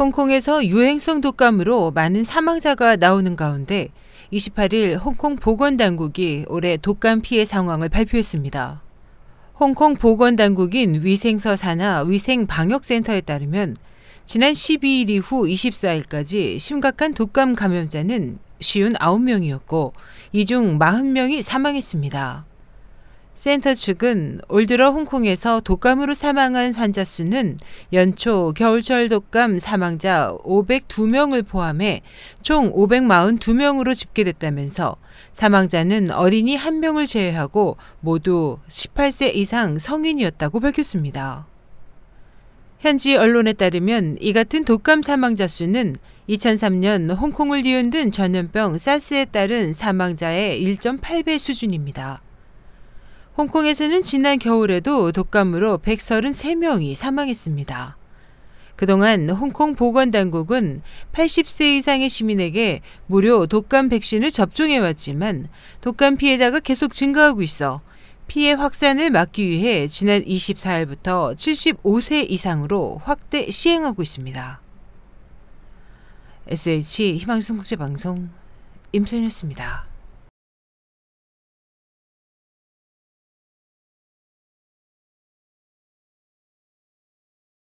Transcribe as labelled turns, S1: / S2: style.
S1: 홍콩에서 유행성 독감으로 많은 사망자가 나오는 가운데 28일 홍콩 보건당국이 올해 독감 피해 상황을 발표했습니다. 홍콩 보건당국인 위생서 산하 위생방역센터에 따르면 지난 12일 이후 24일까지 심각한 독감 감염자는 59명이었고 이 중 40명이 사망했습니다. 센터 측은 올 들어 홍콩에서 독감으로 사망한 환자 수는 연초 겨울철 독감 사망자 502명을 포함해 총 542명으로 집계됐다면서 사망자는 어린이 1명을 제외하고 모두 18세 이상 성인이었다고 밝혔습니다. 현지 언론에 따르면 이 같은 독감 사망자 수는 2003년 홍콩을 뒤흔든 전염병 사스에 따른 사망자의 1.8배 수준입니다. 홍콩에서는 지난 겨울에도 독감으로 133명이 사망했습니다. 그동안 홍콩 보건당국은 80세 이상의 시민에게 무료 독감 백신을 접종해왔지만 독감 피해자가 계속 증가하고 있어 피해 확산을 막기 위해 지난 24일부터 75세 이상으로 확대 시행하고 있습니다. SH 희망성 국제방송 임소연이었습니다.